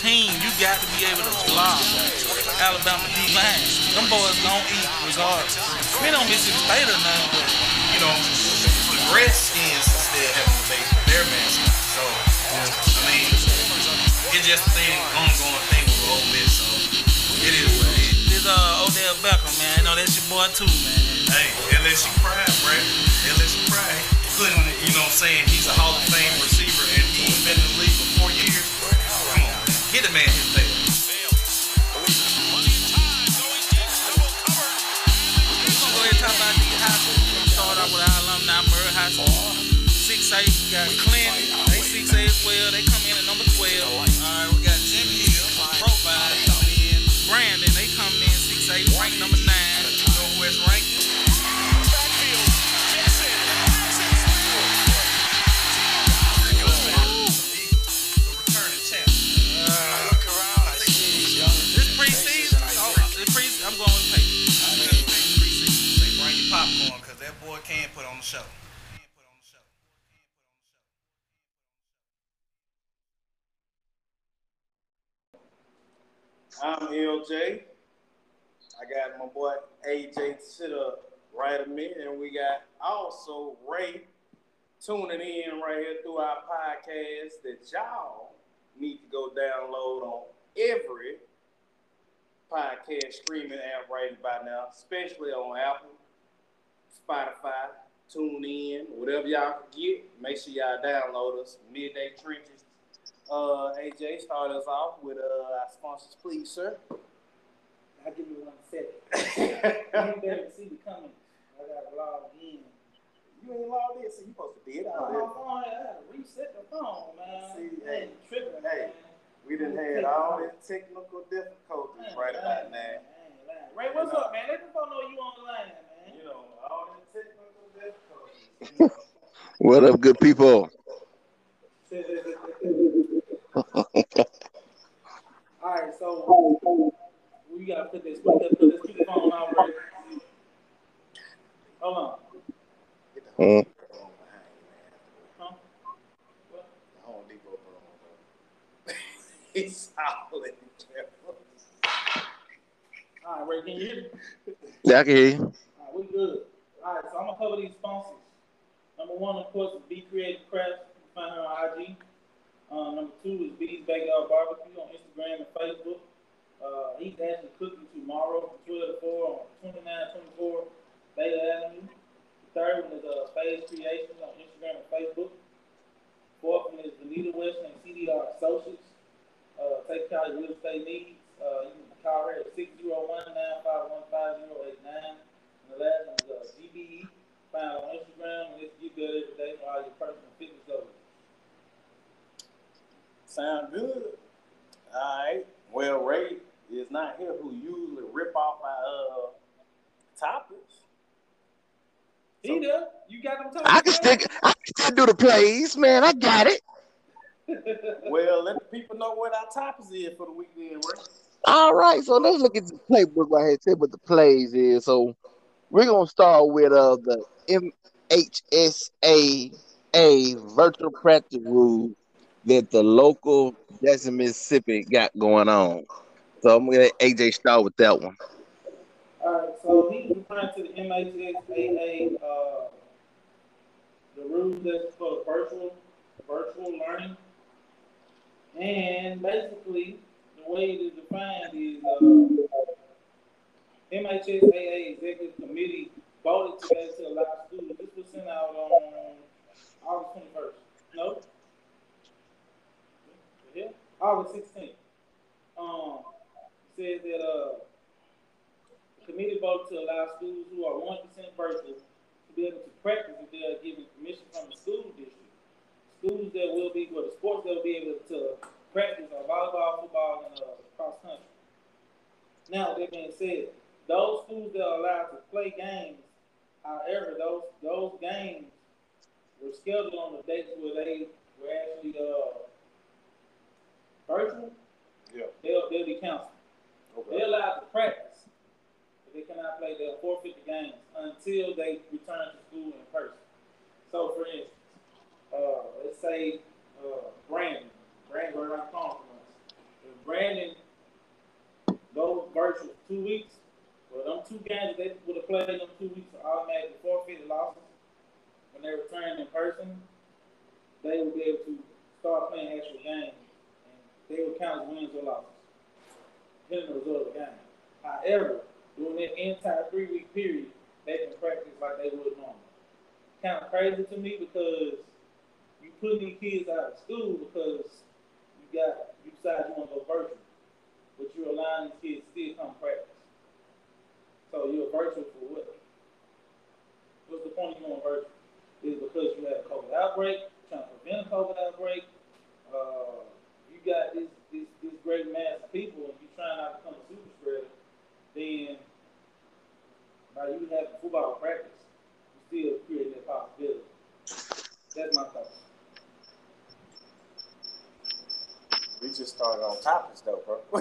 team, you got to be able to block Alabama D line. Them boys don't eat regardless. We don't Mississippi State or nothing, but you know, the Redskins still having base with their mascot. So, I mean, it's just a thing, ongoing thing with Ole Miss. So, it is what it is. This uh, Odell Beckham, man. You know, that's your boy too, man. Hey, LSU pride, Brad. LSU pride. Couldn't, you know what I'm saying, he's a Hall of Fame I'm LJ. I got my boy AJ sit up right of me, and we got also Ray tuning in right here through our podcast that y'all need to go download on every podcast streaming app right by now, especially on Apple, Spotify, tune in, whatever y'all can get. Make sure y'all download us. Midday Trenches. Uh, AJ, start us off with uh, our sponsors, please, sir. I'll give you one second. you better see me coming. I gotta log in. You ain't logged in, so you supposed to be it Oh, out my there. phone, I gotta reset the phone, man. See, I ain't tripping, hey, man. We done had all this technical difficulties right about now. I. Ray, what's up, man? Let the phone know you on the line, man. You know, all this technical difficulties. What up, good people? All right, so we gotta put this, put this, put this on. Hold on. Get the Mm. Home Depot behind you, man. Huh? He's solid. All right, Ray, can you hear me? Yeah, I can hear you. All right, we good. All right, so I'm gonna cover these sponsors. Number one, of course, is Be Creative Crafts. You find her on IG. Uh, number two is B's Backyard Barbecue on Instagram and Facebook. Uh, he's actually cooking tomorrow from 12 to 4 on 2924 Beta Avenue. The third one is uh, Phase Creations on Instagram and Facebook. Fourth one is Vanita West and CDR Associates. Uh, take care of your real estate needs. Uh, you can call her at 601 951 5089. And the last one is uh, GBE, found on Instagram, and it's get better every day for all your personal fitness goals. Sound good. All right. Well, Ray is not here who usually rip off our uh, topics. He there. You got them talking. I can stick. I can still do the plays, man. I got it. Well, let the people know what our topics is for the weekend, Ray. All right, so let's look at the playbook right here. Tell what the plays is. So we're gonna start with uh the MHSAA virtual practice rule that the local Jackson, Mississippi got going on. So I'm gonna AJ start with that one. All right, so he's referring to the MHSAA, uh, the rules that's for virtual, virtual learning. And basically, the way it is defined is, uh, MHSAA Executive Committee voted today to allow students, this was sent out on August twenty-first, no? Yeah, August sixteenth. Um, says that, uh, the committee voted to allow schools who are one percent virtual to be able to practice if they are given permission from the school district. Schools that will be, well, the sports that will be able to practice are volleyball, football, and, uh, cross country. Now, that being said, those schools that are allowed to play games, however, those, those games were scheduled on the dates where they were actually, uh, virtual. Yeah. They'll, they'll be counted. They're allowed to practice, but they cannot play. They'll forfeit the games until they return to school in person. So, for instance, uh, let's say uh, Brandon, Brandon right around the corner from us. If Brandon goes virtual two weeks. Well, them two games they would have played them two weeks are automatically forfeited losses. When they return in person, they will be able to start playing actual games, they will count as wins or losses, depending on the result of the game. However, during that entire three-week period, they can practice like they would normally. Kind of crazy to me because you put these kids out of school because you got you decide you want to go virtual, but you're allowing these kids still come practice. So you're virtual for what? What's the point of going virtual? Is because you had a COVID outbreak, trying to prevent a COVID outbreak? Uh, you got this, this this great mass of people and you're trying not to become a super spreader, then by you having football practice, you still create that possibility. That's my thought. We just started on topics though, bro.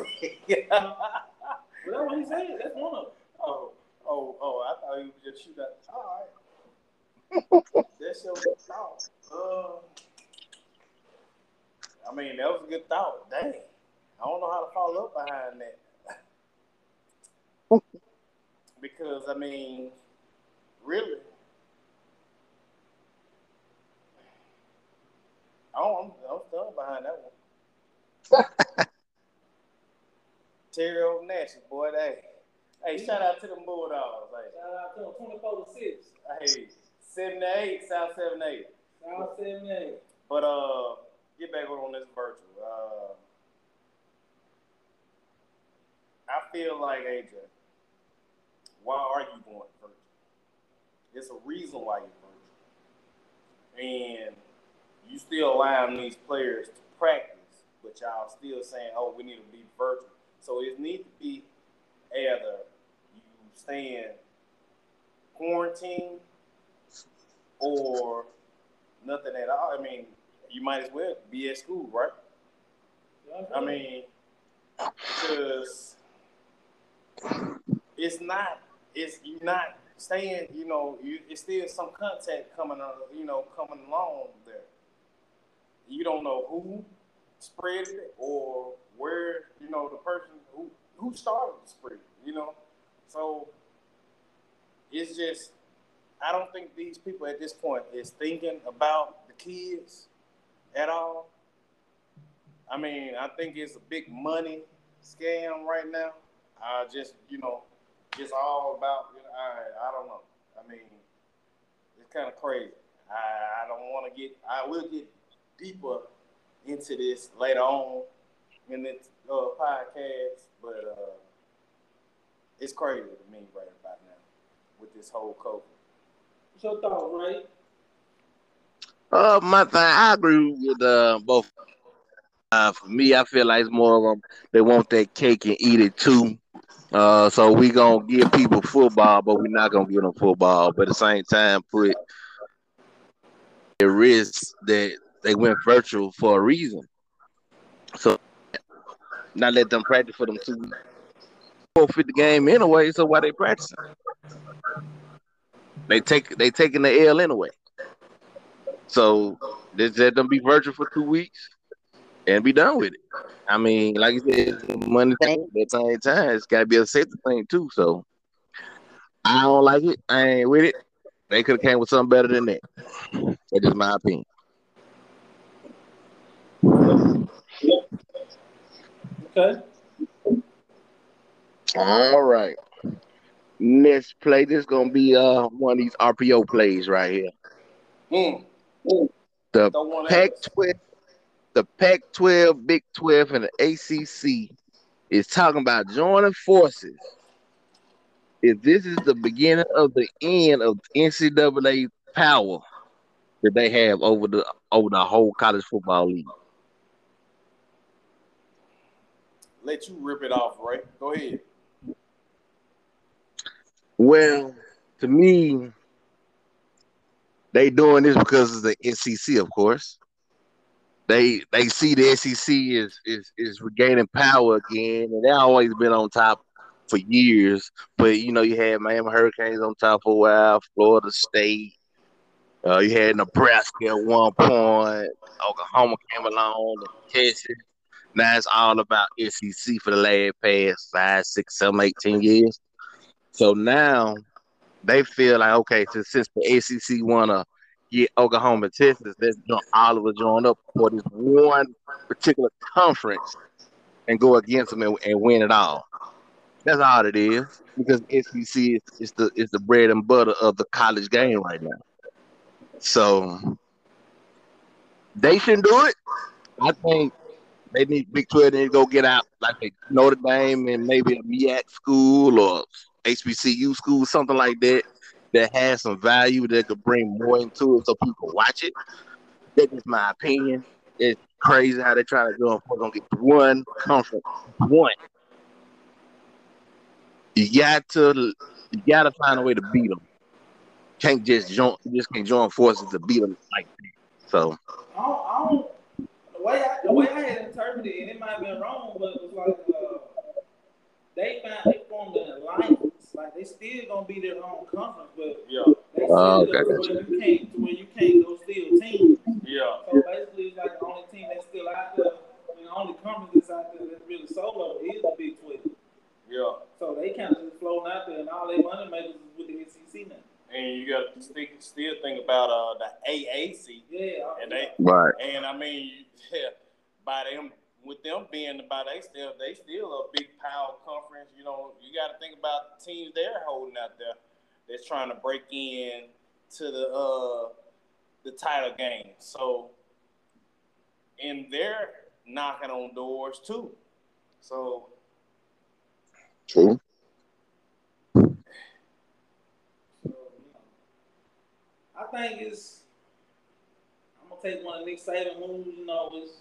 Well, that's what he said. That's one of them. oh, oh, oh! I thought you would just shoot that. All right. That's your thought. Uh, I mean, that was a good thought. Dang. I don't know how to follow up behind that. because I mean, really, I don't, I'm, I'm stunned behind that one. Terry O'Nash, boy, hey, hey, shout out to the Bulldogs. Hey, Shout out to him, 24 to 6. hey, seven to eight, South seven to eight. South 7 to 8. But uh, get back on this virtual. Uh, I feel like AJ. Why are you going virtual? There's a reason why you're virtual, and you still allowing these players to practice, but y'all still saying, "Oh, we need to be virtual." So it needs to be either you stay in quarantine or nothing at all. I mean, you might as well be at school, right? I mean, because it's not, it's you're not staying. You know, you it's still some contact coming, on, you know, coming along there. You don't know who spread it or where, you know, the person who who started the spread. You know, so it's just I don't think these people at this point is thinking about the kids at all. I mean, I think it's a big money scam right now. I just, you know, just all about, you know, I, I don't know. I mean, it's kind of crazy. I, I don't want to get, I will get deeper into this later on in this uh, podcast, but uh, it's crazy to me right about now with this whole COVID. What's your thought, Ray? Uh, my thing, I agree with uh, both. Uh, for me, I feel like it's more of them. They want that cake and eat it too. Uh, so we gonna give people football, but we're not gonna give them football. But at the same time, put the risk that they went virtual for a reason. So not let them practice for them two. Forfeit the game anyway. So why they practicing? They take they taking the L anyway. So just let them be virtual for two weeks and be done with it. I mean, like you said, money thing. At the same time, it's got to be a safety thing too. So I don't like it. I ain't with it. They could have came with something better than that. That's my opinion. Okay. All right. Next play, this is gonna be uh one of these RPO plays right here. Mm. The Pac-12, the Pac-12, Big 12, and the ACC is talking about joining forces. If this is the beginning of the end of NCAA power that they have over the over the whole college football league. let you rip it off, right? Go ahead. Well, to me, they doing this because of the SEC, of course. They they see the SEC is is is regaining power again, and they always been on top for years. But you know, you had Miami Hurricanes on top for a while, Florida State. Uh, you had Nebraska at one point. Oklahoma came along, Texas. Now it's all about SEC for the last past five, six, seven, eight, ten years. So now they feel like okay, so since the ACC wanna get Oklahoma Texas, let's join all of us join up for this one particular conference and go against them and, and win it all. That's all it is because SEC is, is the is the bread and butter of the college game right now. So they shouldn't do it. I think they need Big 12 to go get out like a Notre Dame and maybe a MEAC school or HBCU school, something like that, that has some value that could bring more into it so people watch it. That is my opinion. It's crazy how they're trying to do it. We're gonna get one conference, one. You got to, you got to find a way to beat them. Can't just join, just can't join forces to beat them like that. So I don't, I don't, the way I, the way I had interpreted it, and it might have been wrong, but it was like uh, they found they formed an alliance. Like they still gonna be their own conference, but Yeah, they set Oh, okay, to where you can't to where you can't go steal teams. yeah, So basically, it's like the only team that's still out there, and the only conference that's out there that's really solo is the Big Twelve. yeah. So they kind of just floating out there, and all their money makers is with the SEC now. And you got to still, still think about uh the AAC, Yeah, and they right. and I mean, yeah, by them with them being about they still they still a big power conference. You know, you got to think about the teams they're holding out there that's trying to break in to the uh the title game. So, and they're knocking on doors too. So True. So, I think it's. I'm gonna take one of Nick Saban moves. You know, it's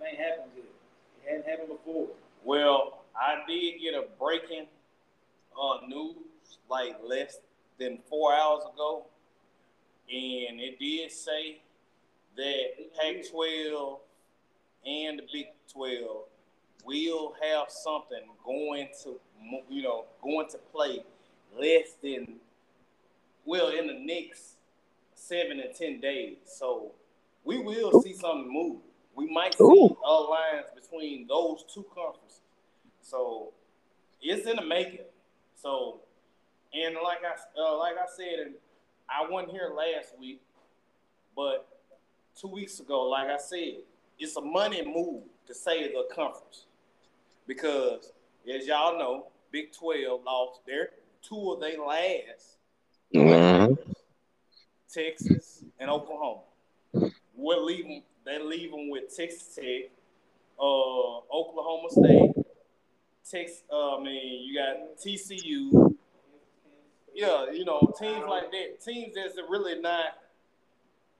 it ain't happened yet. It hadn't happened before. Well, I did get a breaking uh, news like less than four hours ago, and it did say that Pac-12 and the Big 12 will have something going to, you know, going to play less than, well, in the next seven and ten days. So we will see something move. We might see Ooh. a alliance between those two conferences. So it's in the making. So, and like I uh, like I said, and I wasn't here last week, but two weeks ago, like I said, it's a money move to save the conference because, as y'all know, Big Twelve lost their two of their last Mhm. Texas and Oklahoma. Leave them. They leave them with Texas Tech, uh, Oklahoma State, Texas. Uh, I mean, you got TCU. Yeah, you know, teams like that, teams that's really not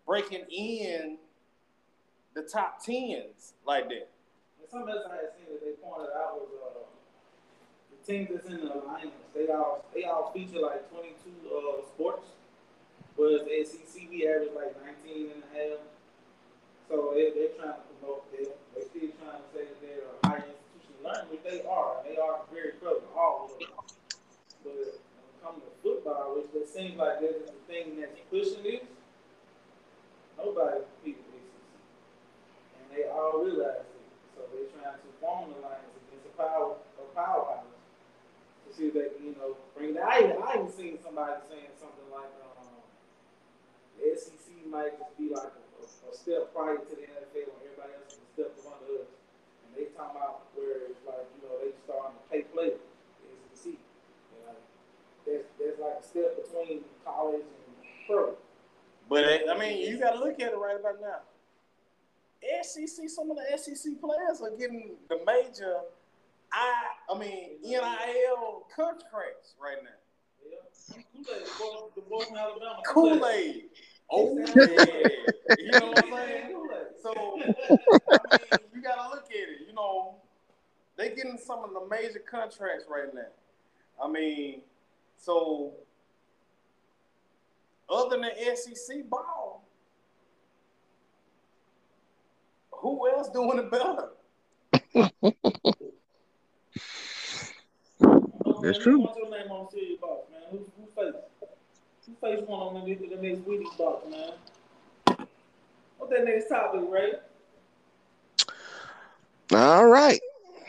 breaking in the top tens like that. And something else I had seen that they pointed out was uh, the teams that's in the alliance. They all they all feature like 22 uh, sports, whereas the SEC we average like 19 and a half. So they, they're trying to promote them. They're still trying to say that they're a higher institution of learning, which they are. They are very prevalent, all of them. But when it comes to football, which it seems like this is the thing that's pushing this, nobody SEC. And they all realize it. So they're trying to form an alliance against a power a powerhouse to see if they can, you know, bring it. I even, I even seen somebody saying something like um, the SEC might just be like a, a, a step prior to the NFL when everybody else is a step under us. And they talking about where it's like, you know, they starting to pay players, the SEC. You uh, know, there's, there's like a step between college and pro. But uh, I mean, you got to look at it right about now. SEC, some of the SEC players are getting the major, I, I mean, NIL contracts right now. Yeah. Kool-Aid, the boy, the boy from Alabama. Kool Aid. Oh yeah, you know what I'm saying. So I mean, you gotta look at it. You know, they getting some of the major contracts right now. I mean, so other than SEC ball, who else doing it better? That's true. What's your name on Cereal Box, man? Who, who face? Who face one on the, the next Wheaties box, man? What's that next topic, Ray? All right.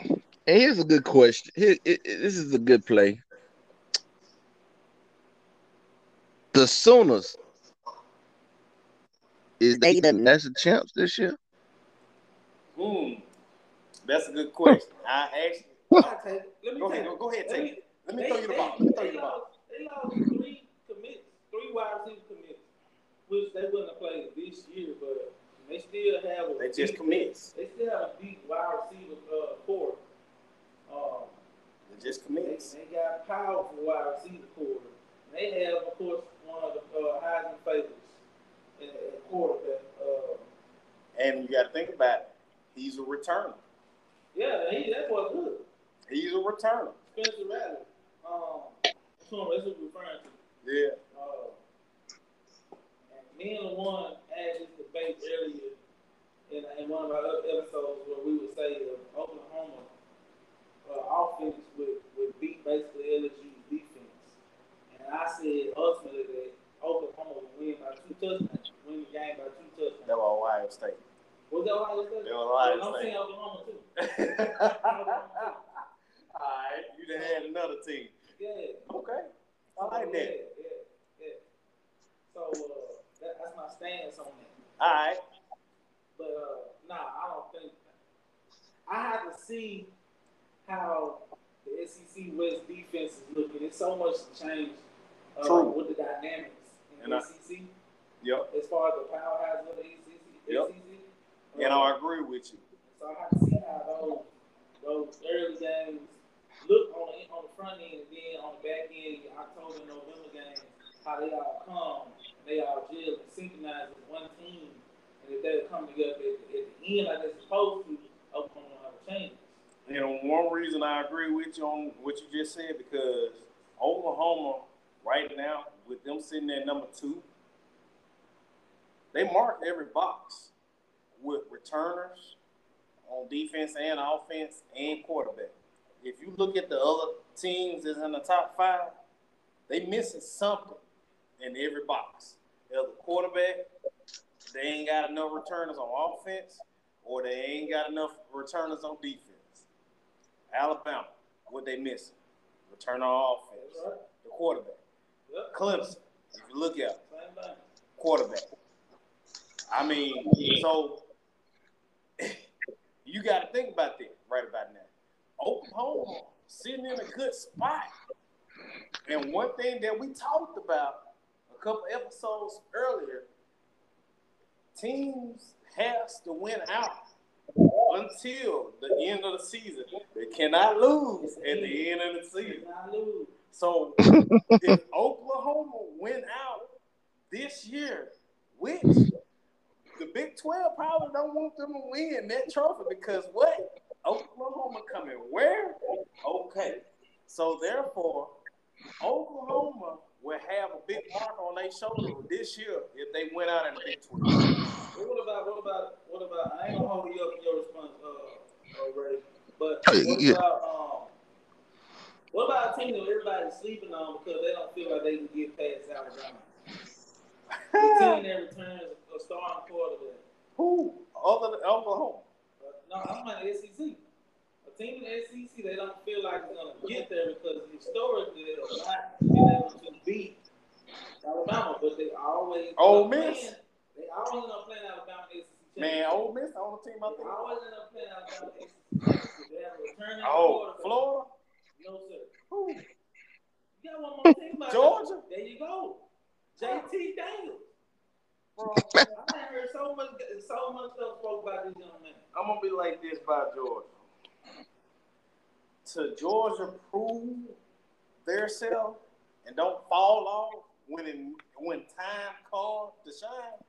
And here's a good question. Here, it, it- this is a good play. The Sooners is they the national champs this year? Hmm. That's a good question. I actually. I'll take. Let me Go take ahead. it. Go, go ahead. Let Take me- it. Let me they- throw you the ball. Let me throw you the ball. They three wide receiver commits, which they wouldn't have played this year, but they still have a They just commits. They still have a deep wide receiver uh, core. Um, They just they, commits. they got powerful wide receiver core. They have, of course, one of the uh, Heisman favorites in at quarterback. Uh, And you got to think about it. He's a returner. yeah, he, that boy good. He's a returner. Spencer Rattler. Um, that's who that's who we're referring to. Yeah. Uh, me and LeJuan had this debate earlier in, in one of our other episodes where we would say Oklahoma uh, offense would, would beat basically LSU's defense. And I said ultimately that Oklahoma would win by two touchdowns, win the game by two touchdowns. That was Ohio State. Was that Ohio State? That was Ohio Well, I'm saying Oklahoma too. All right. You done had another team. Yeah. Okay. I like that. Yeah, yeah, yeah. So uh, that, that's my stance on that. All right. But uh, nah, I don't think. I have to see how the SEC West defense is looking. It's so much to change uh, True. with the dynamics in And the I- SEC Yep. as far as the powerhouse of the SEC. Yep. SEC. And Uh, I agree with you. so I have to see how those those early games look on the on the front end, and then on the back end, October, November games, how they all come, they all gel and synchronize as one team, and if they come together at, the- at the end like they're supposed to, Oklahoma will have a change. Know, one reason I agree with you on what you just said because Oklahoma right now, with them sitting at number two, they mark every box with returners on defense and offense and quarterback. If you look at the other teams that's in the top five, they missing something in every box. the quarterback, they ain't got enough returners on offense, or they ain't got enough returners on defense. Alabama, what they missing? Return on offense. The quarterback. Clemson, if you look at it, quarterback. I mean, so you got to think about that right about now. Oklahoma sitting in a good spot. And one thing that we talked about a couple episodes earlier, teams has to win out until the end of the season. They cannot lose at the end of the season. So if Oklahoma win out this year, which the Big 12 probably don't want them to win that trophy because what? Oklahoma coming where? Okay. So therefore, Oklahoma will have a big mark on their shoulder this year if they win out in the Big 12. But what about what about what about? I ain't gonna hold you up in your response, uh, uh Ray. But what yeah. about um? What about a team that everybody's sleeping on because they don't feel like they can get past Alabama? The team that returns a starting quarterback. Who? Other than Oklahoma. But no, I'm on the SEC. A team in the SEC they don't feel like they're gonna get there because historically they have not been able to beat Alabama, but they always Ole end up Miss. playing- They always end up playing Alabama in the SEC. Man, championship. Ole Miss, the only team I They think. always end up playing Alabama in the SEC. They have a returning Oh, quarterback. Florida? No sir. Who? You got one more team about Georgia? that. There you go. JT Daniels. Bro, I done heard so much, so much stuff spoke about this young man. I'm gonna be like this by Georgia. To Georgia prove their self and don't fall off when it, when time comes to shine,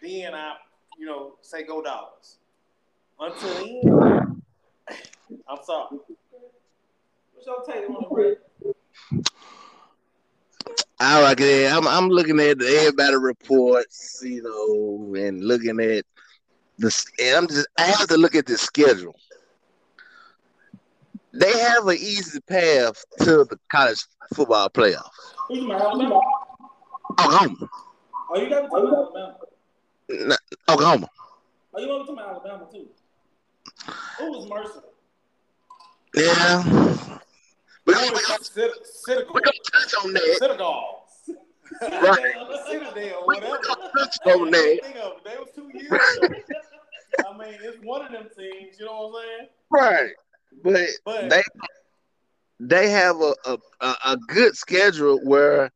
then I, you know, say go Dawgs. Until then, I'm sorry. What's your take on the Ray? I like it. I'm I'm looking at everybody reports, you know, and looking at the. And I'm just I have to look at the schedule. They have an easy path to the college football playoffs. Who's my Alabama? Oklahoma, Oh, you got about Alabama. N- Oklahoma. Oh, you want about Alabama too? Who was Mercer? Yeah. We're we gonna touch on that. Citadel. Right. Citadel, We're gonna touch on that. think of it. They was two years ago. I mean, it's one of them teams. You know what I'm saying? Right. But But they they have a, a, a, a good schedule where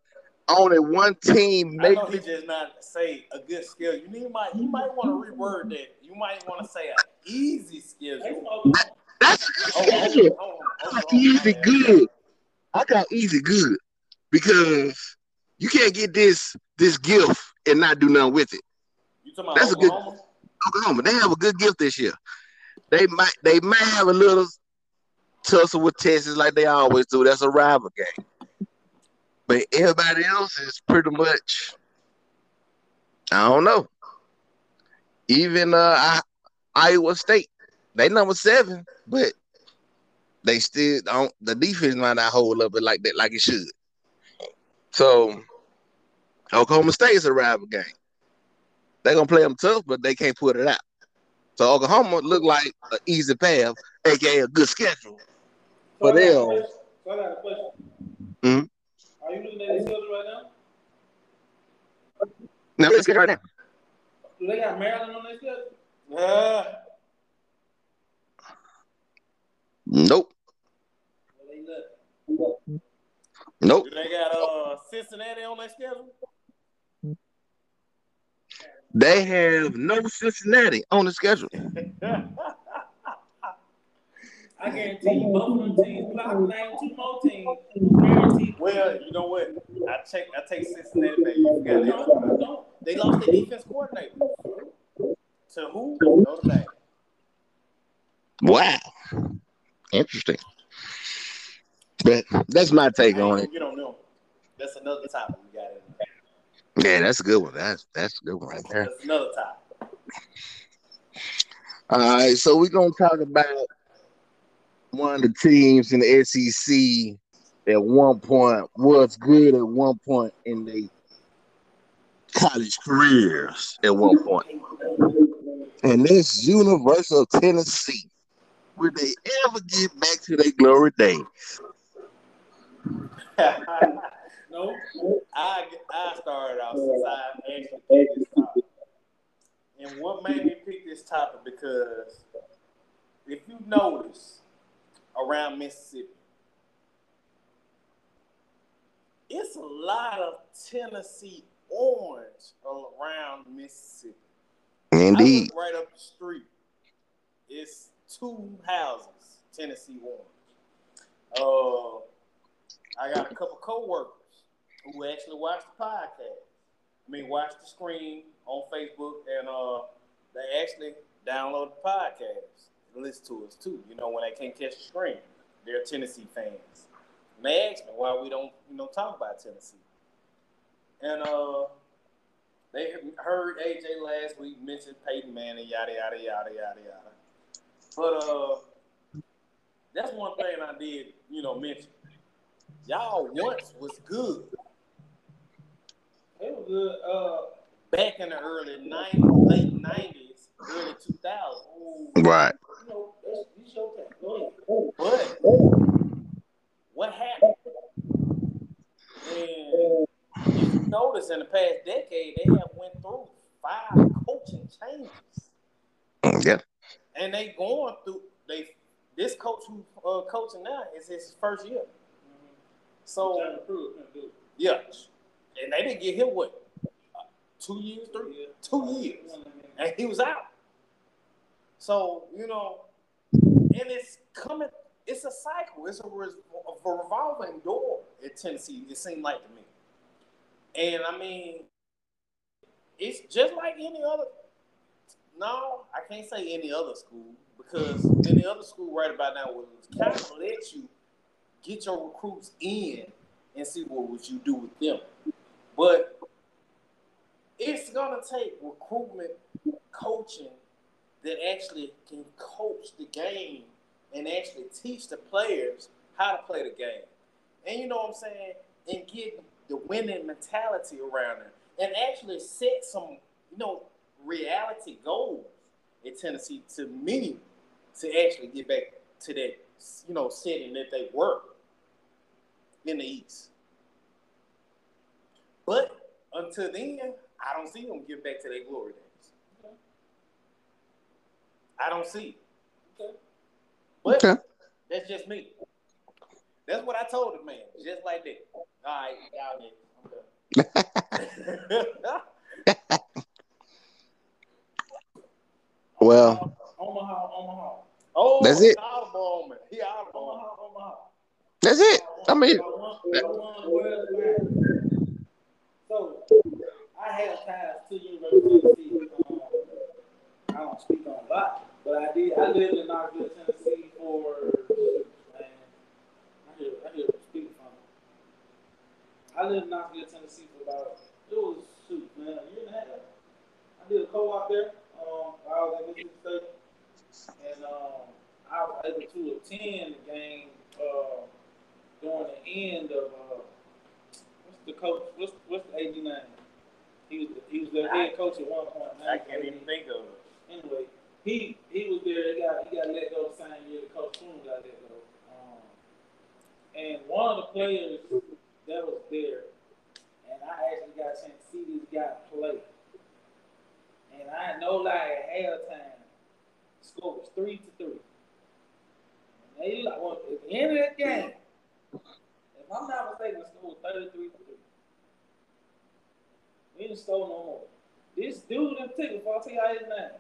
only one team I makes know he it. just not say a good skill. You need might you might want to reword that. You might want to say an easy schedule. That's a good Oh, oh, schedule. oh, oh I oh, got oh, easy good. I got easy good because you can't get this this gift and not do nothing with it. You talking about That's a good- Oklahoma? Oklahoma, they have a good gift this year. They might they might have a little tussle with Texas like they always do. That's a rival game. But everybody else is pretty much I don't know. Even uh Iowa State, they number seven, but they still don't the defense might not hold up it like that like it should. So Oklahoma State is a rival game. They're gonna play them tough, but they can't put it out. So Oklahoma look like an easy path, aka a good schedule. So I But got a they'll- So I got a question. Mhm. Are you looking at the schedule right now? Now let's get right now. Do they got Maryland on their schedule? Uh, Nope. Well, they. Nope. do they got uh Cincinnati on their schedule? They have no Cincinnati on the schedule. I guarantee you, both of them teams. But I can name two more teams. Guaranteed. well, you know what? I take I take Cincinnati back. You forgot No, that. no. They lost their defense coordinator. To who? Notre Dame. Wow. Interesting. But that's my take on it. You don't know. That's another topic we got in there. Yeah, that's a good one. That's that's a good one right there. That's another topic. All right, so we're gonna talk about one of the teams in the SEC at one point was good at one point in their college careers at one point. And this University of Tennessee. Will they ever get back to their glory days? No. I I started out since I actually picked this topic. And what made me pick this topic because if you notice around Mississippi, it's a lot of Tennessee orange around Mississippi. Indeed. right up the street. It's two houses, Tennessee orange. Uh, I got a couple co-workers who actually watch the podcast. I mean, watch the screen on Facebook, and uh, they actually download the podcast listen to us too. You know, when they can't catch the screen, they're Tennessee fans. And they asked me why we don't, you know, talk about Tennessee. And uh, they heard AJ last week mention Peyton Manning, yada yada yada yada yada. But uh, that's one thing I did, you know, mention. Y'all once was good It was good. Uh, back in the early '90s, late '90s, early 2000s. Right. You know, that's, it's your time. Go ahead. But what happened? And if you notice, in the past decade, they have went through five coaching changes. Yeah. and they going through they this coach who uh, coaching now is his first year. So Trying to prove it, dude. yeah, and they didn't get him what uh, two years, three, two years, and he was out. So you know, and it's coming. It's a cycle. It's a, a revolving door at Tennessee. It seemed like to me, and I mean, it's just like any other. No, I can't say any other school because any other school right about now will kind of let you get your recruits in and see what would you do with them. But it's gonna take recruitment coaching that actually can coach the game and actually teach the players how to play the game. And you know what I'm saying? And get the winning mentality around it. And actually set some, you know, reality goals in Tennessee to me to actually get back to that, you know, setting that they were in the East. But until then, I don't see them get back to their glory. Okay. I don't see. Okay. But Okay. that's just me. That's what I told the man, just like that. All right, y'all get. I'm done. Well, Omaha, Omaha, oh, That's it. Audible. He audible. Omaha, Omaha. that's it. I mean, I I want the world's. So, I have ties to University of Tennessee. I don't speak on a lot, but I did. I lived in Knoxville, Tennessee for man. I hear, I hear speaking from. I lived in Knoxville, Tennessee for about it was shoot, man, a year and a half. I did a co-op there. Um, I was at State, and um, I was able to attend the game. Uh, during the end of uh, what's the coach? What's what's the AD name? He was he was their head coach at one point. I can't even think of it. Anyway, he he was there. He got he got let go the same year that Coach Croom got let go. Um, and one of the players that was there, and I actually got a chance to see this guy play. And I know like halftime, the score was three to three. And they like well, at the end of that game, if I'm not mistaken, the score was 33 to 3. We didn't stole no more. This dude in particular, before I tell y'all his name,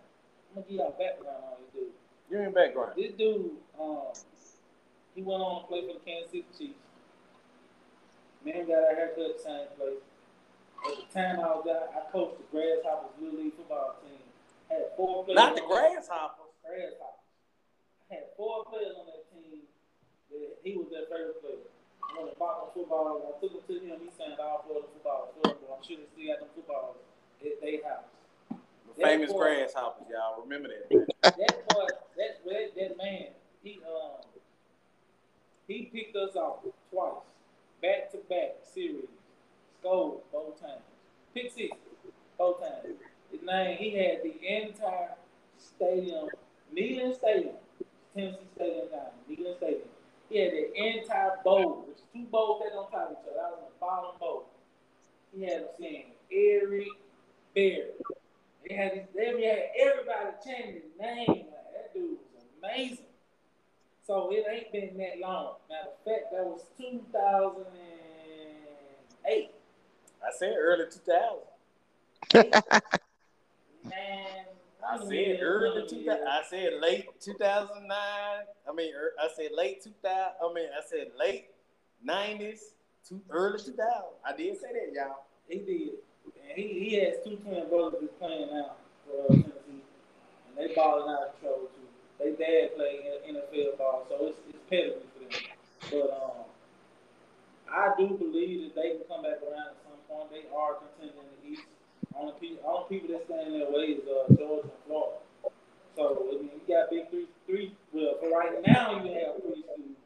I'm gonna give y'all background on this dude. Give me background. This dude, um, he went on to play for the Kansas City Chiefs. Man got a haircut same place. At the time I was there, I coached the Grasshoppers Little League football team. Had four players. Not the grasshoppers. Grasshoppers. I had four players on that team that he was their favorite player. When the bottom football, I took him to him. He signed all Florida football. Florida, I'm sure they still got them footballs at their house. The famous boy- grasshoppers, y'all. Remember that. Man. that boy, that, that that man, he um he picked us off twice, back to back series, scored both times, pick six both times. His name, he had the entire stadium, Neyland Stadium, Tennessee Stadium now, Neyland Stadium. He had the entire bowl, which is two bowls that on top of each other. That was the bottom bowl. He had them saying Eric Berry. They had they had everybody chanting his name. Like, that dude was amazing. So it ain't been that long. Matter of fact, that was 2008. I said early 2000. Man, I said early 2000. I said late 2009. I mean, er, I said late 2000. I mean, I said late 90s to early 2000. I did say that, y'all. He did. He, he has two twin brothers playing now for uh, Tennessee. And they balling out of control too. They dad play NFL ball, so it's, it's pedigree for them. But um, I do believe that they can come back around at some point. They are contending in the East. Only people, only people that stand in their way is uh, Georgia and Florida. So I mean, you got big three, three. Well, for right now, you have three schools.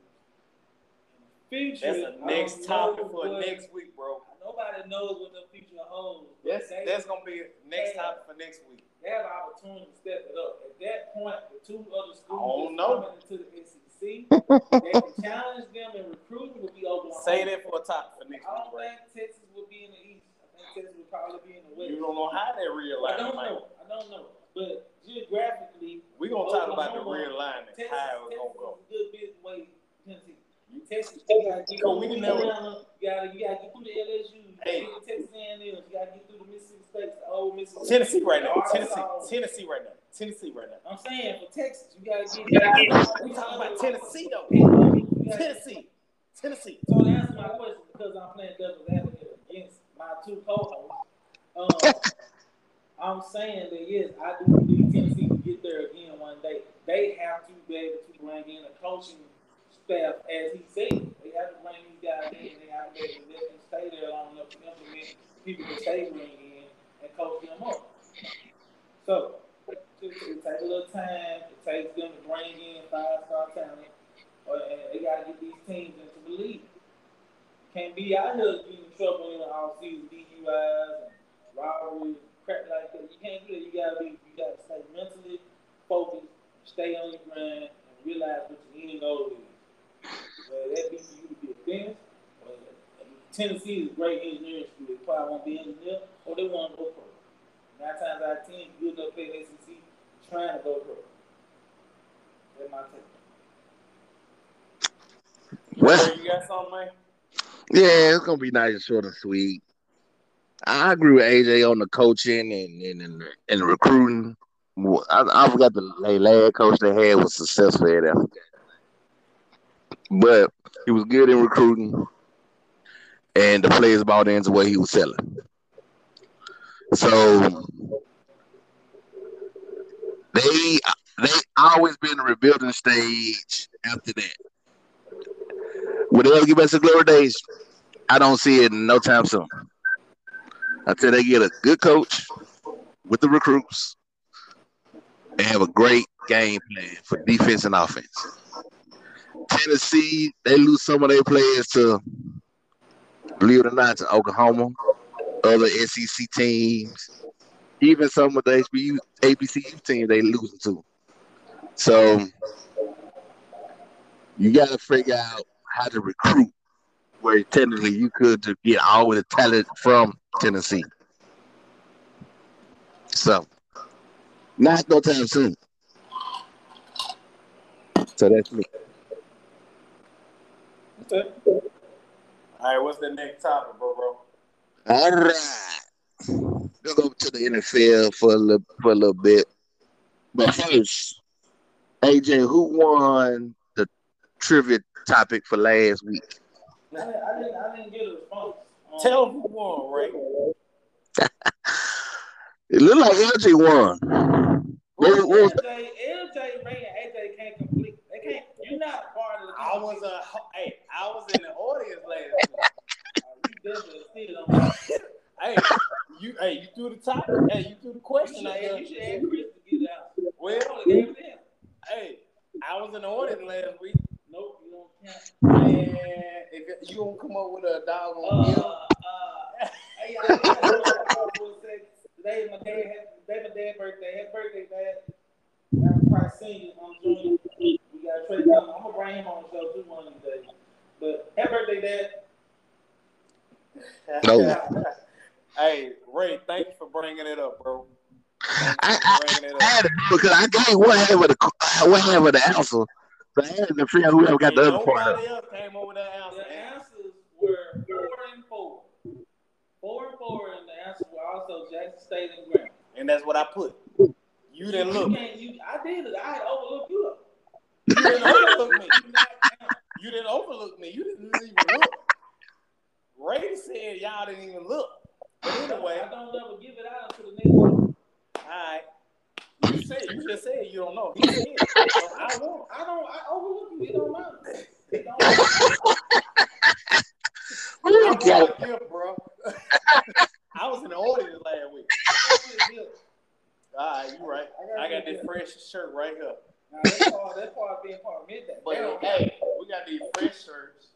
Future, That's I a don't next topic for what- next week, bro. Nobody knows what the future holds. but That's they, that's gonna be next topic for next week. they have an opportunity to step it up. At that point, the two other schools don't know. coming into the SEC, they can challenge them and recruiting will be over. Say that for a topic for next I don't week, bro. think Texas will be in the East. I think Texas will probably be in the West. You don't know how that real I don't line, know. I don't know. But geographically, we're gonna talk about the Oklahoma, real line and Texas, how it's Texas gonna go. is a good bit way. Tennessee. Texas, you gotta get So through we can You gotta, you gotta get through the LSU. You gotta Hey. get Texas A&M. You gotta get through the Mississippi State, the old Mississippi. Tennessee right now. Tennessee. Tennessee right now. Tennessee right now. I'm saying for Texas, you gotta get. We talking about Tennessee though. Tennessee. Tennessee. So to answer my question, because I'm playing devil's advocate against my two co-hosts, um, I'm saying that yes, I do believe Tennessee can get there again one day. They have to be able to bring in a coaching staff, as he said. They have to bring these guys in. They have to let them stay there long enough to implement people that they bring in and coach them up. So it, it takes a little time. It takes them to bring in five-star talent, or, and they got to get these teams into the league. Can't be out here getting in trouble in the off-season DUIs and robberies, crap like that. You can't do that. You gotta be, you gotta stay mentally focused, stay on your grind and realize what your end goal is. Whether that be for you to be a dentist, or uh, Tennessee is a great engineering school. They probably won't be engineer, or they want to go pro. Nine times out of ten, you good enough play the SEC, trying to go pro. That's my take. Well, you got something, man? yeah, it's gonna be nice and short and sweet. I agree with AJ on the coaching and and and, and the recruiting. I, I forgot the last coach they had was successful at that, but he was good in recruiting, and the players bought into what he was selling. So they they always been a rebuilding stage after that. Will they ever get back to glory days? I don't see it in no time soon. Until they get a good coach with the recruits and have a great game plan for defense and offense. Tennessee, they lose some of their players to, believe it or not, to Oklahoma, other SEC teams, even some of the HBU, ABCU teams they losing to. So you got to figure out how to recruit where technically you could to get all of the talent from Tennessee. So, not no time soon. So that's me. Okay. All right, what's the next topic, bro, bro? All right. We'll go to the NFL for a little, for a little bit. But first, AJ, who won the trivia topic for last week? I didn't, I didn't, I didn't get a response. Um, Tell who won, Ray. It looked like LJ won. What, what was LJ, LJ, Ray, and AJ can't complete. They can't. You're not part of the. I was a hey, I was in the audience last week. You definitely. Hey, you hey, you threw the topic. Hey, you threw the You question should, out you should ask Chris to get out. Well, I only gave it to him. hey, I was in the audience last week. Nope, you don't count. Man, if you don't come up with a dog Uh, on uh, hey, I, I, today is my dad had today my dad's birthday. Happy birthday, dad. I'm probably singing on June. We got Trey. I'm gonna bring him on the show too one of these days. But happy birthday, dad. No. hey, Ray, thank you for bringing it up, bro. I, I, you for bringing it I had to because I gave one half of the one half of the answer. So I had to figure out whoever got the other part. of. Nobody else came over that answer. The answers were four and four. Four and four, and the answers were also Jackson State and Graham. And that's what I put. You didn't look. You you, I did it. I had overlooked you. You didn't overlook me. You not count. You didn't overlook me. You didn't even look. Ray said y'all didn't even look. But anyway, I don't ever give it out to the next one. all right. You said you just said you don't know. He said. So I won. I don't. I overlook you. It don't matter. It don't matter. I won a gift, bro. I was in the audience last week. All right, you right. I got this fresh shirt right here. Now, that's part. That's part of being part of midday. But hey, we got these fresh shirts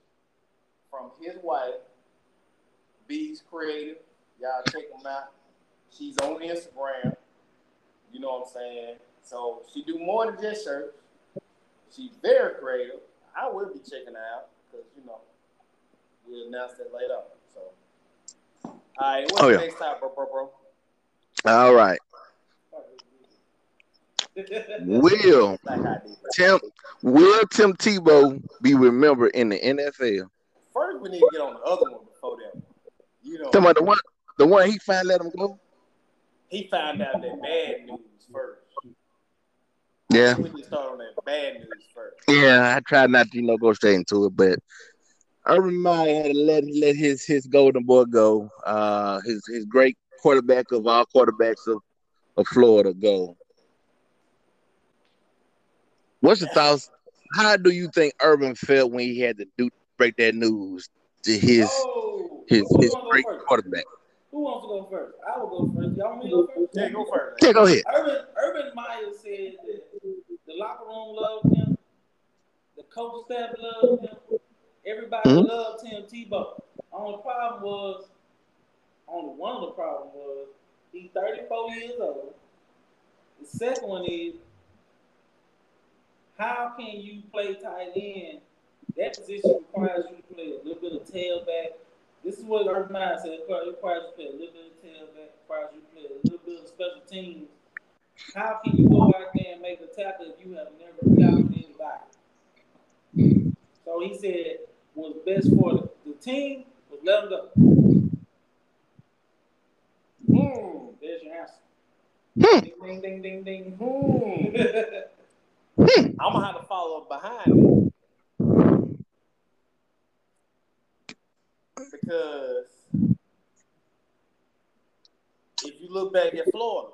from his wife, Bees Creative. Y'all check them out. She's on Instagram. You know what I'm saying? So she do more than just shirts. She's very creative. I will be checking her out because you know we'll announce that later. So, all right, what's Oh, the yeah. next topic, bro, bro, bro? All right. Will Like I did. Tim Will Tim Tebow be remembered in the NFL? First, we need to get on the other one before that. You know, Talking about the one the one he finally let him go? he found out that bad news first. Yeah. We need to start on that bad news first. Yeah, I tried not to, you know, go straight into it, but Urban Meyer had to let let his his golden boy go. Uh, his his great quarterback of all quarterbacks of, of Florida go. What's your thoughts? How do you think Urban felt when he had to do break that news to his Oh, his his wanna great quarterback? Who wants to go first? I will go first. Y'all want me to go first? Yeah, go first. Yeah, go ahead. Urban Urban Meyer said that the locker room loved him, the coach staff loved him, everybody Mhm. loved Tim Tebow. Only problem was, only one of the problems was he's 34 years old. The second one is how can you play tight end? That position requires you to play a little bit of tailback. This is what Urban Meyer said. It requires you to play a little bit of tailback. Requires you to play a little bit of special teams. How can you go out there and make a tackle if you have never tackled anybody? So he said what's best for the, the team was let them go. Hmm. There's your answer. Hmm. Ding, ding, ding, ding, ding. Hmm. Hmm. I'm gonna have to follow up behind because if you look back at Florida,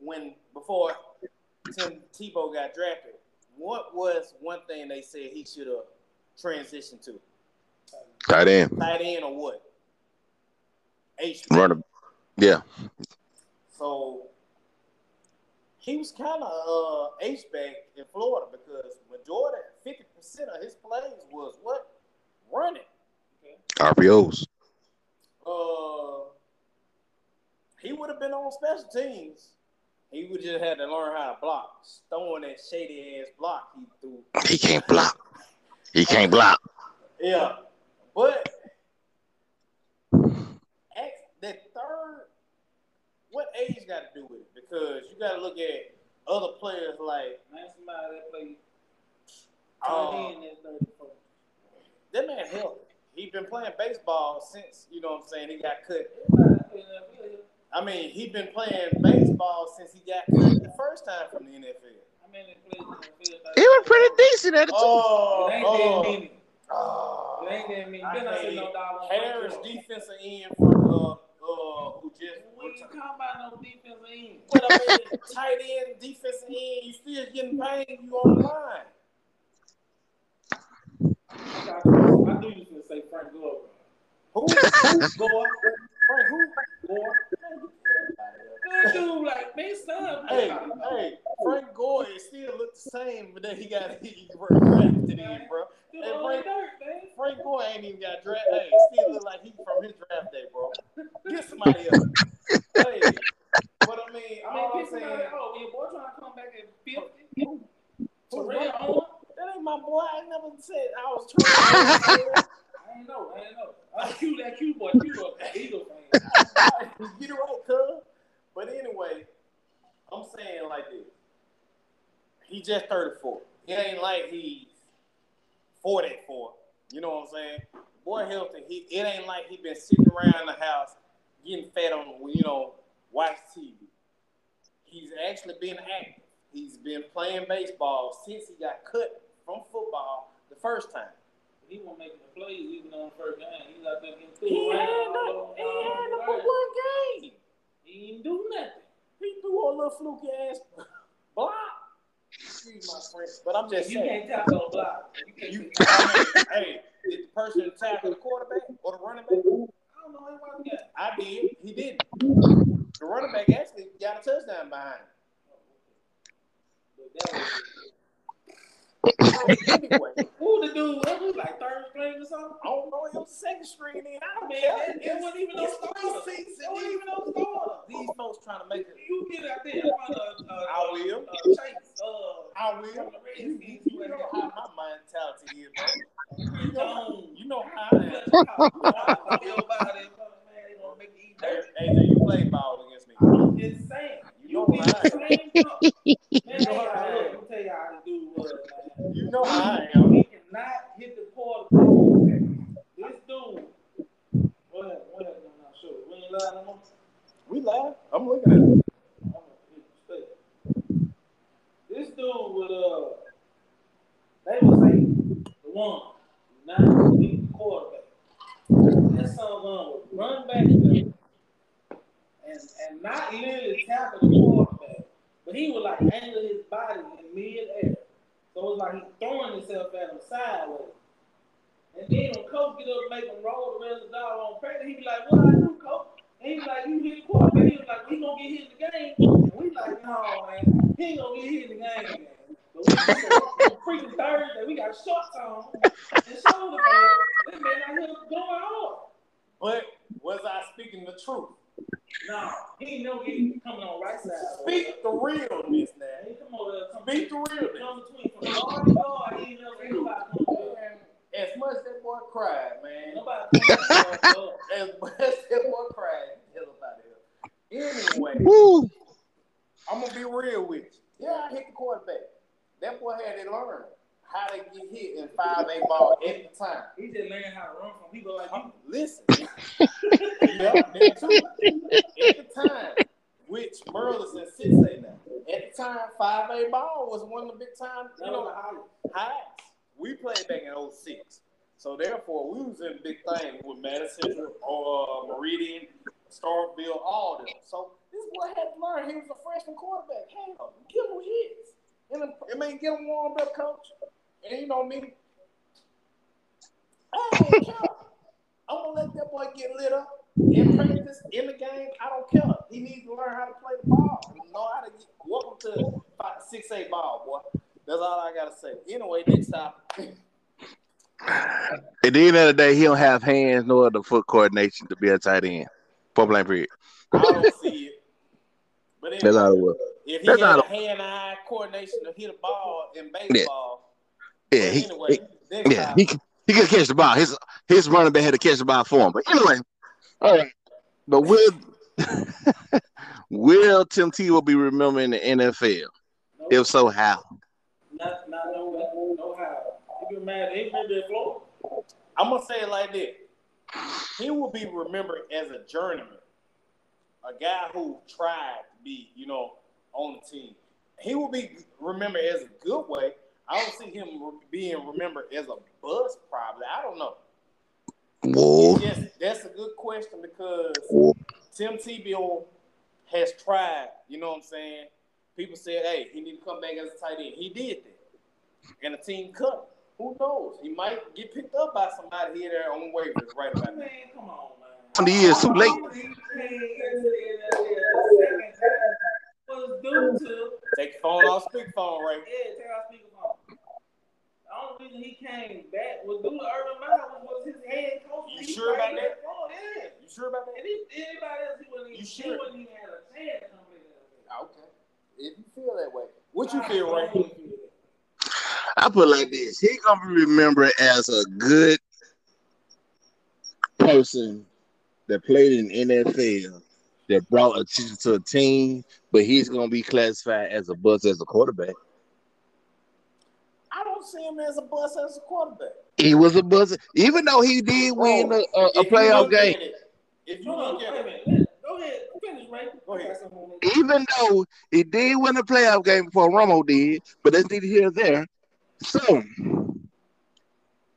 when before Tim Tebow got drafted, what was one thing they said he should have transitioned to? Tight end. Tight end or what? H. Runner. Yeah. So he was kind of uh, H back in Florida because majority, fifty percent of his plays was what running. RPOs. Uh, he would have been on special teams. He would just had to learn how to block. Throwing that shady ass block he threw. He can't block. He can't block. Yeah, but at that third, what age got to do with it? Because you got to look at other players like Man, somebody that play tight end at 34. that man healthy. He been playing baseball since you know what I'm saying. He got cut. Everybody that play in that field, I mean, he been playing baseball since he got cut the first time from the NFL. How many plays in that field? He was pretty decent at it too. Oh, It ain't oh, that many. oh. It ain't that many. I Better not say hate no it. dollar. on Harris, defensive end from uh We ain't talking about no defensive end. But I mean, tight end, defensive end, you still getting paid. You on the line. I knew you was gonna say Frank Gore. Who? Who? Gore. Frank, who? Gore. That dude, like, man, son. Hey, hey, Frank Gore still look the same, but then he got he drafted in, bro. Dude, Hey, Frank, dirt. Frank Gore ain't even got drafted. Hey, still look like he from his draft day, bro. Get somebody else. hey, but I mean, I all mean, I'm saying. Oh, your boy trying to come back at 50. who- who's Terrell that? That ain't my boy. I never said I was trying. I ain't know. I ain't know. I Q that Q boy. Q boy. Eagle fan. Get it right, cuz. But anyway, I'm saying like this. He just 34. It ain't like he's 44. You know what I'm saying? Boy healthy. He it ain't like he been sitting around the house getting fed on, you know, watch TV. He's actually been active. He's been playing baseball since he got cut from football the first time. He wasn't making the plays even on the first game. He was out there getting He through had around no, he over- all had over no the one game. He didn't do nothing. He threw a little fluky ass block. Excuse my French, but I'm just You saying. You can't tackle a block. You can't You, tackle- I mean, hey, did the person tackle the quarterback or the running back? I don't know anybody got. I did. He didn't. The running back actually got a touchdown behind him. But that was, Anyway, who the dude? What was like third string or something? I don't know. It was second string in. I don't Man, care. it, it wasn't even no It's starter. It wasn't even no starter. Folks trying to make it. You get out there and find a, a, I will. a Chase, uh, I will. You, you, you know how my mentality is, bro. You know, you know how I am. Your body, man, they gonna make you eat Hey, dirt. AJ, you played ball against me. I'm just saying. You You know get how the I same stuff. Man, You hey, know how I look, am. let me tell you how this dude was, man. You know how I am. He cannot hit the quarterback. This dude. What happened? What happened? I'm not sure. We ain't lying no more. We live. I'm looking at it. I'm gonna hit the state. This dude would uh they would say the one, not beat the quarterback. That son run would run back there and and not literally tackle the quarterback, but he would like angle his body in mid-air. So it's like he's throwing himself at him sideways. And then when coach get up and make him roll the rest of the dog on practice, he be like, What I do, coach? And he be like, You hit the quarterback. He was like, We gonna get hit in the game. And we like, No, man, he ain't gonna get hit in the game, man. But we so, freaking Thursday, we got shorts on and shoulder pads. This man out here going hard. But was I speaking the truth? No, he ain't no he coming on right side. Speak the realness now. He come over there, come Speak the realness. come between from guard to guard. He ain't never anybody come over there. As much as that boy cried, man. Nobody come over there. As much as that boy cried, hell about it. Anyway, Woo. I'm gonna be real with you. Yeah, I hit the quarterback. That boy had to learn how to get hit in five eight ball at the time. He just learned how to run from people like I'm, you. listen. Yeah, that too. At the time, which Burleson six eight now. At the time, five A ball was one of the big time, you know, a highs. We played back in 06. So therefore, we was in big things with Madison, uh, Meridian, Starkville, all them. So this boy had to learn. He was a freshman quarterback. Hell, give him hits. And I mean, get him warmed up, coach. And you know me. I don't care. I'm gonna let that boy get lit up in practice, in the game. I don't care. He needs to learn how to play the ball. Know how to get. Welcome to five, six eight ball, boy. That's all I gotta say. Anyway, next topic. At the end of the day, he don't have hands nor the foot coordination to be a tight end. Point blank period. I don't see it. But anyway, That's all it was. if he that's had a hand-eye coordination to hit a ball in baseball, Yeah, but he, anyway, he- yeah, he he could catch the ball. His his running back had to catch the ball for him. But anyway, all right. But will will Tim T will be remembered in the NFL? If so, how? not, not no, no how. He been mad. He been Florida. I'm gonna say it like this: He will be remembered as a journeyman, a guy who tried to be, you know, on the team. He will be remembered as a good way. I don't see him being remembered as a bust. Probably, I don't know. Whoa. Yes, that's a good question because Whoa. Tim Tebow has tried. You know what I'm saying? People said, "Hey, he need to come back as a tight end." He did that, and the team cut. him. Who knows? He might get picked up by somebody here there on waivers right about now. Man, come on, man. Twenty years too late. He came into the NFL the second time. Was due to Take your phone off speakerphone, right? yeah, take out speakerphone. The only reason he came back was due to Urban Meyer was his head coach. You He sure about played that? ball, Yeah. You sure about And that? he, anybody else, he wouldn't even, You he sure? wouldn't even have a chance to come play the NFL. Okay. If you feel that way, what you feel, right? I put it like this: he gonna be remembered as a good person that played in NFL that brought attention to a team, but he's gonna be classified as a bust as a quarterback. I don't see him as a bust as a quarterback. He was a buzzer, even though he did win a, a, a playoff game. it- If you look at it. Go ahead, finish, Ray. Go ahead. I got something on this. Even though he did win a playoff game before Romo did, but that's neither here nor there. So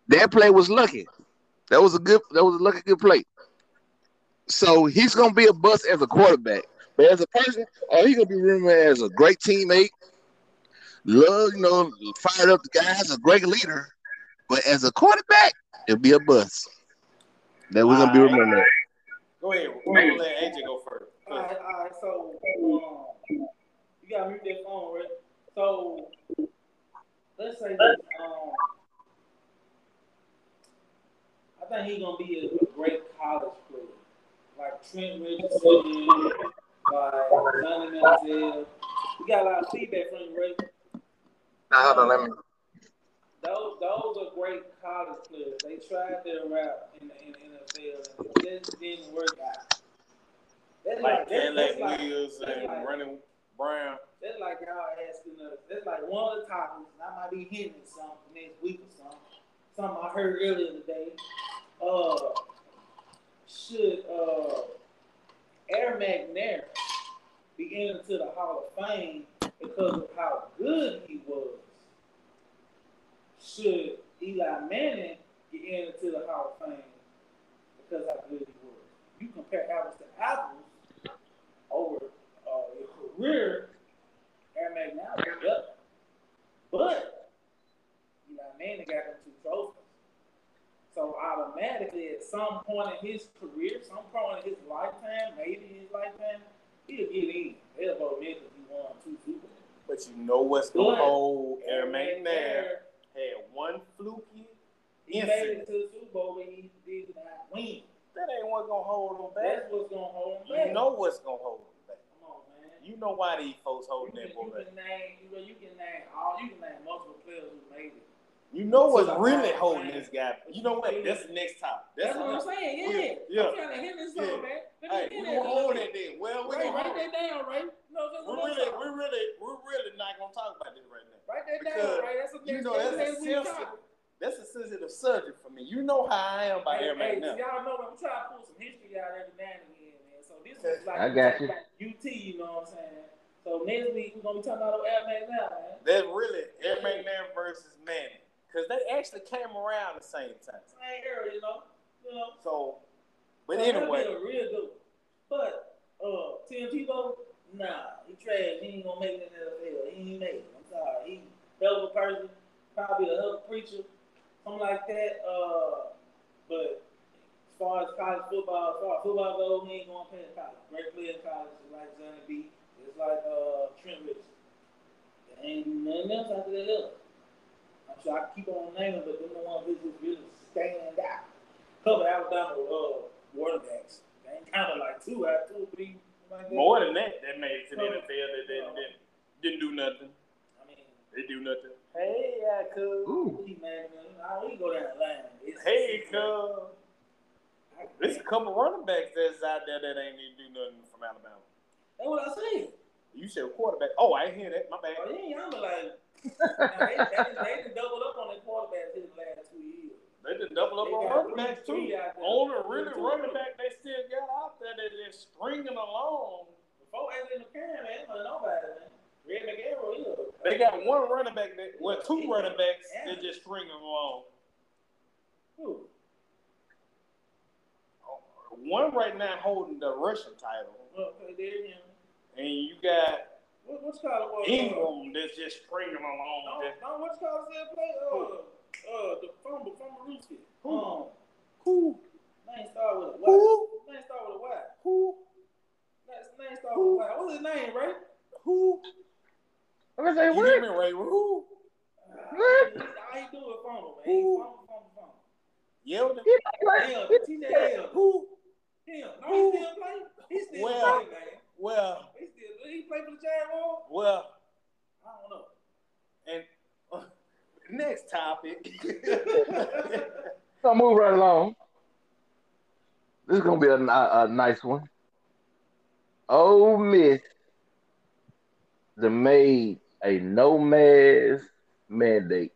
that play was lucky. That was a good. That was a lucky good play. So he's gonna be a bust as a quarterback, but as a person, oh, he's gonna be remembered as a great teammate. Love, you know, fired up the guys, a great leader. But as a quarterback, it'll be a bust. That we're gonna be remembered. Go ahead. We're gonna let AJ go first. All right, all right. So, um, you gotta mute that phone, right? So, let's say this. Um, I think he's gonna be a, a great college player, like Trent Richardson, like Johnny Manziel. We got a lot of feedback from you, right? Now, hold on, let me. Those those are great college players. They tried their route in the, in the NFL and it just didn't work out. That's Like that's- Cadillac that's like- and like- Ronnie Brown. That's like y'all asking us. That's like one of the topics. and I might be hinting something next week or something. Something I heard earlier today. Uh, should uh, Air McNair be entered to the Hall of Fame because of how good he was? Should Eli Manning get entered to the Hall of Fame because how good he was? You compare apples to apples over uh, your career, Air McNair was better. But Eli Manning got them two trophies. So automatically, at some point in his career, some point in his lifetime, maybe his lifetime, he'll get in. They'll vote him because he won two Super Bowls. But you know what's gonna But hold Air McNair had one fluky he made incident. it to the Super Bowl, but he did not win. That ain't what's gonna hold them back. That's what's gonna hold them back. You know what's gonna hold them back. Come on, man. You know why these folks holding that boy you back. can name, you, know, you can name all, you can name multiple players who made it. You know what's really holding man. this guy. You know what? That's the next topic. That's, what I'm saying. Yeah, Yeah. I'm trying to hit this Yeah. song, man. Let me Hey, we gonna hold that then. Well, we Ray, gonna write that down, Ray. No, just we one really, song. we really, we really not gonna talk about this right now. Write that because down, Ray. That's a You next, know that's that's a next sensitive, that's a sensitive subject for me. You know how I am about Hey, Air hey, Max now. y'all know I'm trying to pull some history out every now and again, man. So this is like I got you. UT, you know what I'm saying? So next week we're gonna be talking about Air McNair, man. That's really Air McNair versus Manning, because they actually came around the same time. Same era, you know. You know. So, but So anyway, be a real good. one. But uh, Tim Tebow, nah, he trash. He ain't gonna make it in the NFL. He ain't make it. I'm sorry. He hell of a person, probably a hell preacher, something like that. Uh, but as far as college football, as far as football goes, he ain't gonna play in college. Great player in college, just like Johnny B, just like uh, Trent Richardson. There ain't nothing else after that. Else. I'm sure I keep on naming, but them the ones that just really stand out. Couple Alabama uh, quarterbacks. They ain't kind of like two out, two, three. Like that. more than that, that made it to the NFL. That they didn't, didn't do nothing. I mean, They do nothing. Hey, yeah, cool. Ooh. he mad at me. I we go down the line. It's- Hey, it's- cool. I- There's a couple running backs that's out there that ain't even do nothing from Alabama. That's what I said. You said quarterback. Oh, I ain't hear that. My Oh, bad. yeah, I'm like, now, they, they, they doubled up on their quarterbacks in the last two years. They done double up They on running backs too. there. Only really Two. running back they still got out there that is stringing along. Before Anthony McCarron, man, nobody, man. Red McArrow, he They got one running back that, well, two running backs that just stringing along. Who? One right now holding the Russian title, Well, okay, there him. and you got What, what's called Ingram that's just stringing along. Just, no, what's called still play? Uh, uh, the fumble, fumble Ruski. Who? Um, who? name start with a Y. Who? Name start with a Y. Who? Name start with a Y. What's his name, right? Who? I'm gonna say You hear what? me, Ray? Who? What? All he do is fumble, man. He Who? fumble, fumble, fumble. Yeldon? He play Him, like- TJ Who? Him. No, he still playing. He still Well- play, man. Well, He still he play for the Jaguars? well, I don't know. and next topic. Gonna move right along. This is gonna be a, ni- a nice one. Ole Miss the made a no mask mandate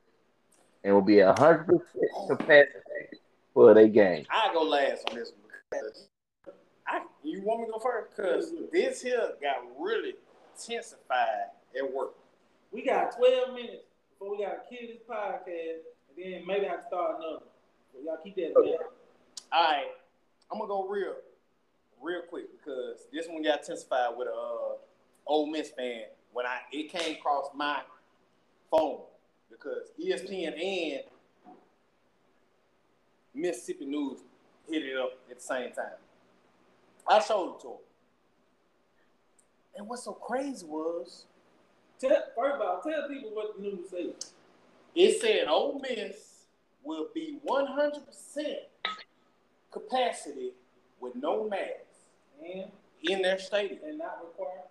and will be a hundred percent oh. capacity for their game. I go last on this one because I you want me to go first because this here got really intensified at work. We got 12 minutes before we got to kill this podcast, and then maybe I can start another. So y'all keep that mind. All right, I'm gonna go real, real quick because this one got intensified with a uh, Ole Miss fan when I it came across my phone because ESPN and Mississippi News hit it up at the same time. I showed it to them, and what's so crazy was Tell, first of all, tell people what the news says. it said Ole Miss will be 100% capacity with no masks And in their stadium. they're not required.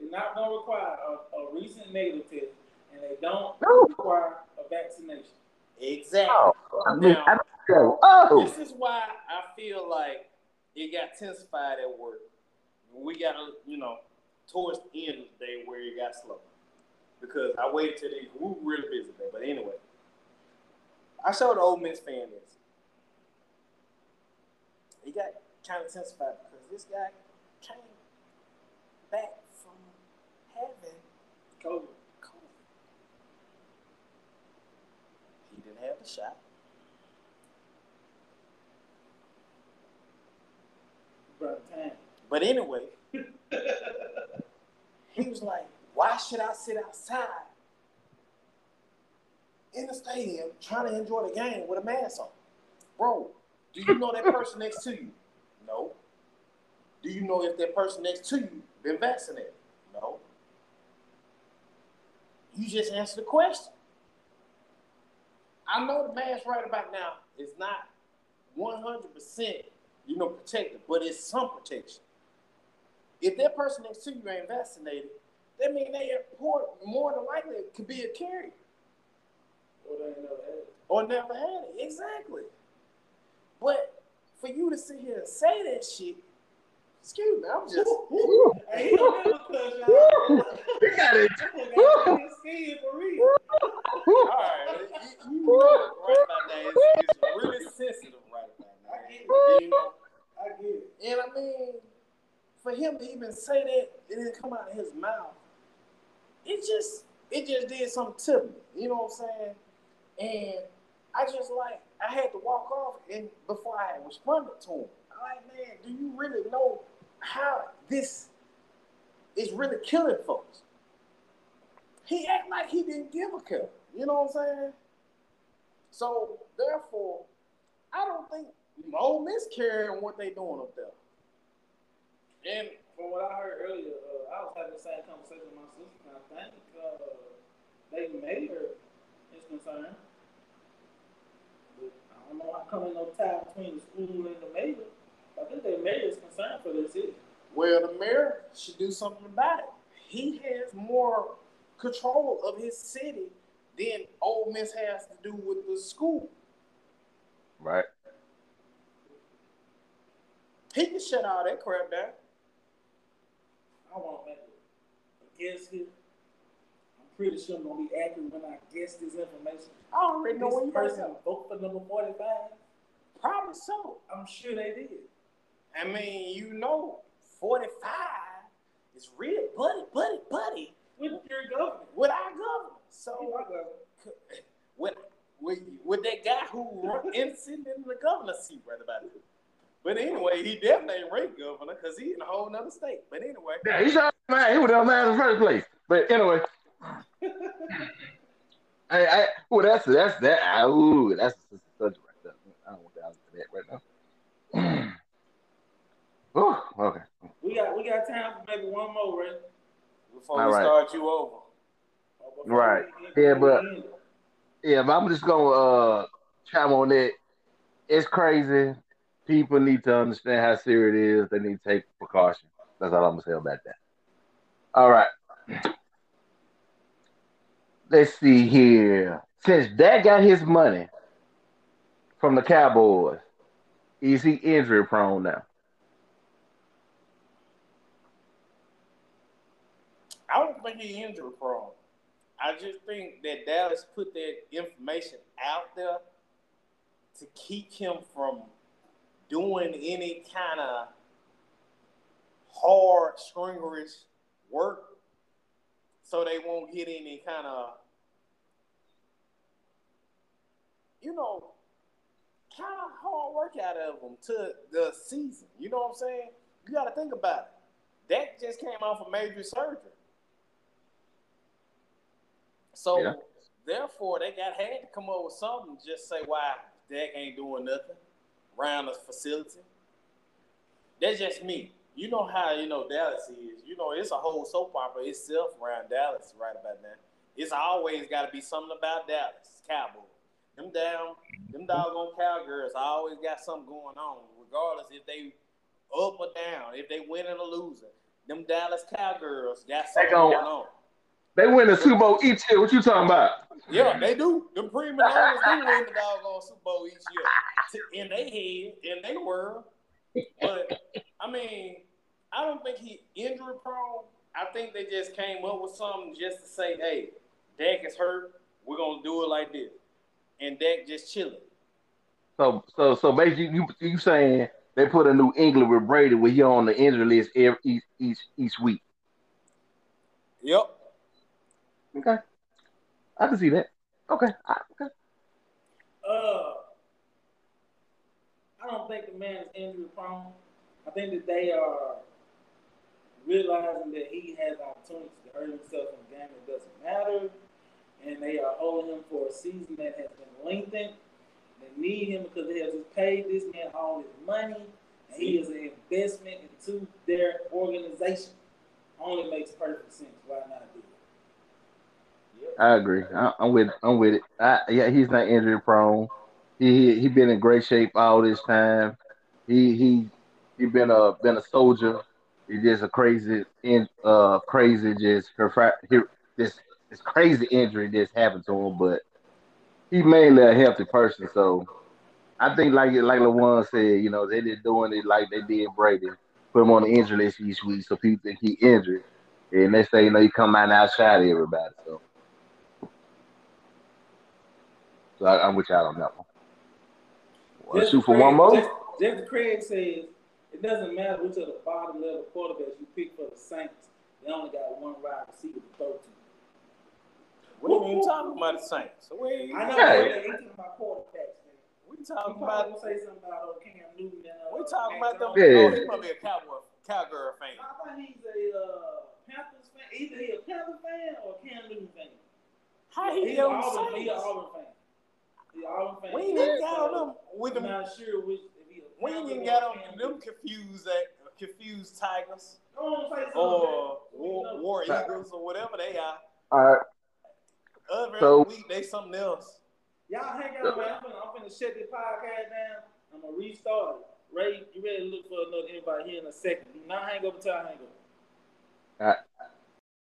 They're not going to require a, a recent negative test, and they don't No. require a vaccination. Exactly. Oh, I mean, I oh, This is why I feel like it got intensified at work. We got, to, you know, towards the end of the day where it got slow. Because I waited till they, we were really busy there. But anyway, I showed the Ole Miss fan this. He got kind of intensified because this guy came back from heaven. COVID. COVID. He didn't have the shot. But anyway, he was like, why should I sit outside in the stadium trying to enjoy the game with a mask on? Bro, do you know that person next to you? No. Do you know if that person next to you been vaccinated? No. You just answered the question. I know the mask right about now is not 100% you know, protected, but it's some protection. If that person next to you ain't vaccinated, that means they are more, more than likely could be a carrier. Or they never had it. or never had it. Exactly. But for you to sit here and say that shit, excuse me, I'm just Hey, he don't never cuss, y'all. We got it. That nigga got his skin for real. all right. You, you know right about that. It's, it's really sensitive right about now. I get it. You know, I get it. and I mean, for him to even say that, it didn't come out of his mouth. It just, it just did something to me. You know what I'm saying? And I just like, I had to walk off, and before I responded to him, I'm like, man, do you really know how this is really killing folks? He act like he didn't give a care. You know what I'm saying? So therefore, I don't think Ole Miss what they doing up there. And From what I heard earlier, uh, I was having the same conversation with my sister. and I think uh, they mayor is concerned. But I don't know how come in no tie between the school and the mayor. I think the mayor is concerned for this city. well, the mayor should do something about it. He has more control of his city than Ole Miss has to do with the school. Right. He can shut all that crap down. I want to make a guess here. I'm pretty sure I'm gonna be accurate when I guess this information. I already know when This you person person. vote for number 45. Probably so. I'm sure they did. I mean, you know, 45 is real buddy, buddy, buddy With your government. with our governor. Oh So my God. with with with that guy who run, in sitting in the governor's seat right about it. But anyway, he definitely ain't ranked governor because he in a whole nother state. But anyway, Yeah, he's not man. He was the man in the first place. But anyway, I, I, well, that's that's that. I, ooh, that's the subject right there. I don't want to get that right now. oh, okay. We got we got time for maybe one more, right? before All we right. start you over, before Right. Yeah, but- we end it. Yeah, but I'm just gonna uh chime on that. It's crazy. People need to understand how serious it is. They need to take precaution. That's all I'm gonna say about that. All right. Let's see here. Since Dak got his money from the Cowboys, is he injury prone now? I don't think he's injury prone. I just think that Dallas put that information out there to keep him from doing any kind of hard stringerish work so they won't get any kind of you know kind of hard work out of them to the season. You know what I'm saying? You got to think about it. Dak just came off a major surgery. So Yeah. therefore, they got had to come up with something. Just say why Dak ain't doing nothing around the facility. That's just me. You know how you know Dallas is. You know it's a whole soap opera itself around Dallas right about now. It's always got to be something about Dallas Cowboys. Them down, them doggone cowgirls always got something going on, regardless if they up or down, if they winning or losing. Them Dallas cowgirls got something going on. They win the Super Bowl each year. What you talking about? Yeah, they do. The prima donnas do win the doggone Super Bowl each year in their head, in their world. But I mean, I don't think he injury prone. I think they just came up with something just to say, "Hey, Dak is hurt. We're gonna do it like this," and Dak just chilling. So so so basically, you you saying they put a New England with Brady where he on the injury list every each each each week. Yep. Okay, I can see that. Okay, I- okay. Uh, I don't think the man is injury prone. I think that they are realizing that he has opportunities to hurt himself in a game that doesn't matter, and they are holding him for a season that has been lengthened. They need him because they have just paid this man all his money, and he is an investment into their organization. Only makes perfect sense. Why not do it? I agree. I, I'm with I'm with it. I, yeah, he's not injury prone. He he been in great shape all this time. He he he been a been a soldier. He just a crazy in uh crazy just this this crazy injury just happened to him, but he mainly a healthy person. So I think like like LeJuan said, you know, they did doing it like they did Brady, put him on the injury list each week so people think he injured. And they say, you know, he come out and outshot everybody. So, so I, am with y'all on that one. Well, shoot for one more. Jeff Craig says it doesn't matter which of the bottom level quarterbacks you pick for the Saints. They only got one wide receiver to throw to. We ain't even talking about the Saints. So we I know hey. they ain't talking about quarterbacks, man. We talking about say something about uh, Cam Newton. And, uh, we talking about them. Yeah. Oh, he probably a cowboy, cowgirl fan. I thought he's a uh, Panthers fan. Either he a Panther fan or a Cam Newton fan. How he he's Auburn, Saints? He an Auburn fan. He We ain't even got on them with them. I'm not sure which. We ain't even got on them confused that confused tigers or war, war eagles or whatever they are. All right. Other so, week they something else. Y'all hang out, man. I'm finna, I'm finna shut this podcast down. I'm gonna restart it. Ray, you ready to look for another invite here in a second. Do not hang up until I hang up. All right.